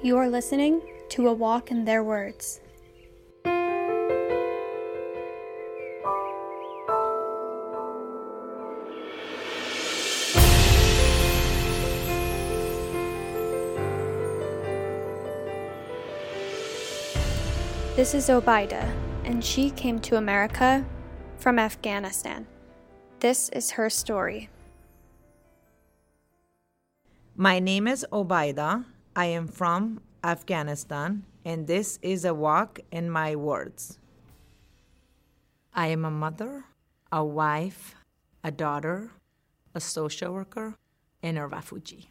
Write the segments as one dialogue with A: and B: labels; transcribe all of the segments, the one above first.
A: You are listening to A Walk in Their Words. This is Obaida, and she came to America from Afghanistan. This is her story.
B: My name is Obaida. I am from Afghanistan, and this is a walk in my words. I am a mother, a wife, a daughter, a social worker, and a refugee.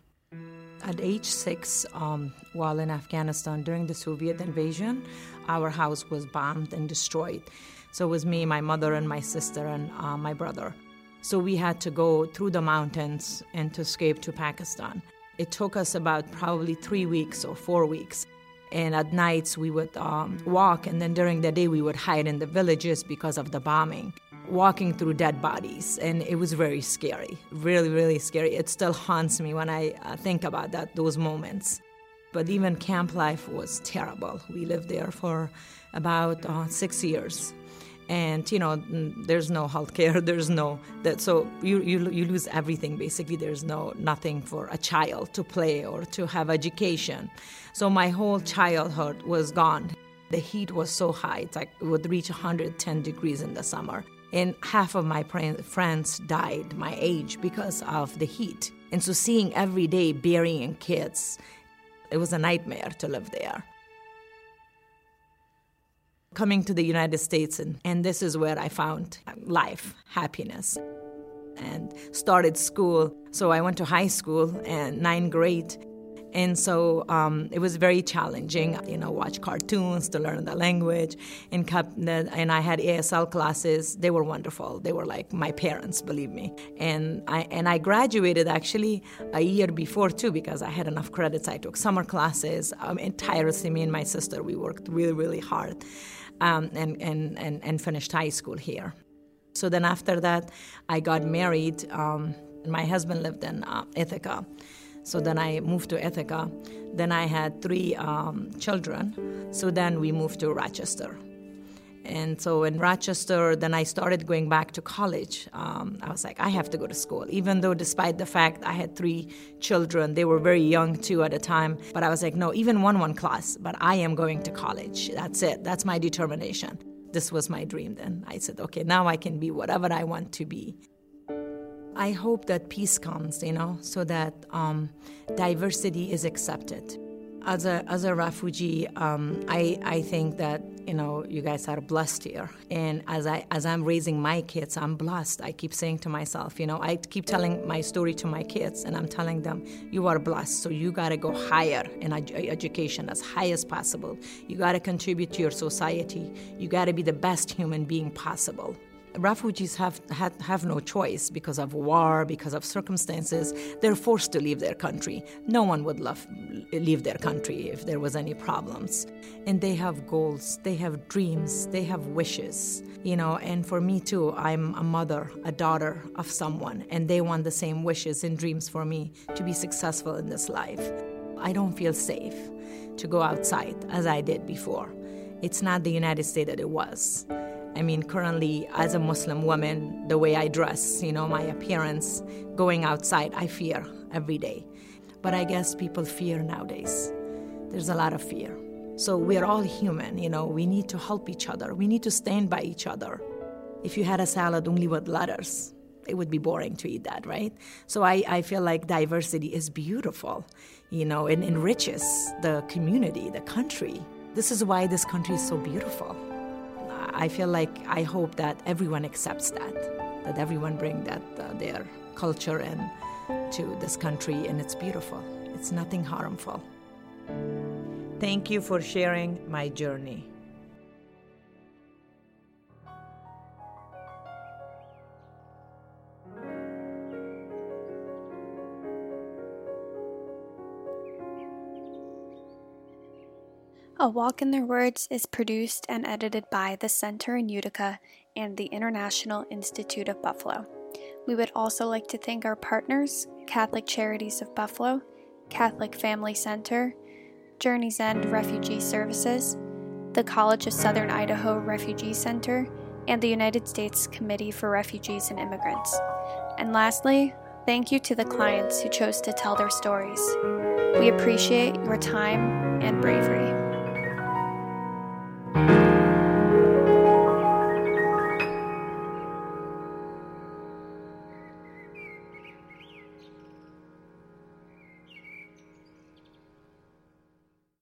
B: At age six, um, while in Afghanistan during the Soviet invasion, our house was bombed and destroyed. So it was me, my mother, and my sister, and uh, my brother. So we had to go through the mountains and to escape to Pakistan. It took us about probably three weeks or four weeks. And at nights we would um, walk, and then during the day we would hide in the villages because of the bombing, walking through dead bodies. And it was very scary, really, really scary. It still haunts me when I uh, think about that, those moments. But even camp life was terrible. We lived there for about uh, six years and you know there's no health care there's no that so you, you you lose everything basically. There's no nothing for a child to play or to have education. So my whole childhood was gone. The heat was so high it's like it would reach 110 degrees in the summer. And half of my friends died my age because of the heat. And so seeing every day burying kids it was a nightmare to live there coming to the United States, and, and this is where I found life, happiness, and started school. So I went to high school and ninth grade. And so um, it was very challenging, you know, watch cartoons to learn the language. And, and I had ASL classes. They were wonderful. They were like my parents, believe me. And I, and I graduated actually a year before too because I had enough credits. I took summer classes um, tirelessly. Me and my sister, we worked really, really hard um, and, and, and, and finished high school here. So then after that, I got married. Um, my husband lived in uh, Ithaca. So then I moved to Ithaca. Then I had three um, children. So then we moved to Rochester. And so in Rochester, then I started going back to college. Um, I was like, I have to go to school, even though, despite the fact I had three children, they were very young too at the time. But I was like, no, even one one class, but I am going to college. That's it. That's my determination. This was my dream then. I said, okay, now I can be whatever I want to be. I hope that peace comes, you know, so that um, diversity is accepted as a as a refugee, um, I I think that you know you guys are blessed here, and as I as I'm raising my kids, I'm blessed. I keep saying to myself, you know, I keep telling my story to my kids, and I'm telling them, you are blessed, so you got to go higher in education as high as possible. You got to contribute to your society. You got to be the best human being possible refugees have, have, have no choice because of war, because of circumstances. They're forced to leave their country. No one would love, leave their country if there was any problems. And they have goals, they have dreams, they have wishes. You know, and for me too, I'm a mother, a daughter of someone, and they want the same wishes and dreams for me to be successful in this life. I don't feel safe to go outside as I did before. It's not the United States that it was. I mean, currently, as a Muslim woman, the way I dress, you know, my appearance, going outside, I fear every day. But I guess people fear nowadays. There's a lot of fear. So we're all human, you know, we need to help each other. We need to stand by each other. If you had a salad only with lettuce, it would be boring to eat that, right? So I, I feel like diversity is beautiful, you know, it enriches the community, the country. This is why this country is so beautiful. I feel like I hope that everyone accepts that, that everyone bring that uh, their culture in to this country, and it's beautiful. It's nothing harmful. Thank you for sharing my journey.
A: A Walk in Their Words is produced and edited by the Center in Utica and the International Institute of Buffalo. We would also like to thank our partners Catholic Charities of Buffalo, Catholic Family Center, Journey's End Refugee Services, the College of Southern Idaho Refugee Center, and the United States Committee for Refugees and Immigrants. And lastly, thank you to the clients who chose to tell their stories. We appreciate your time and bravery.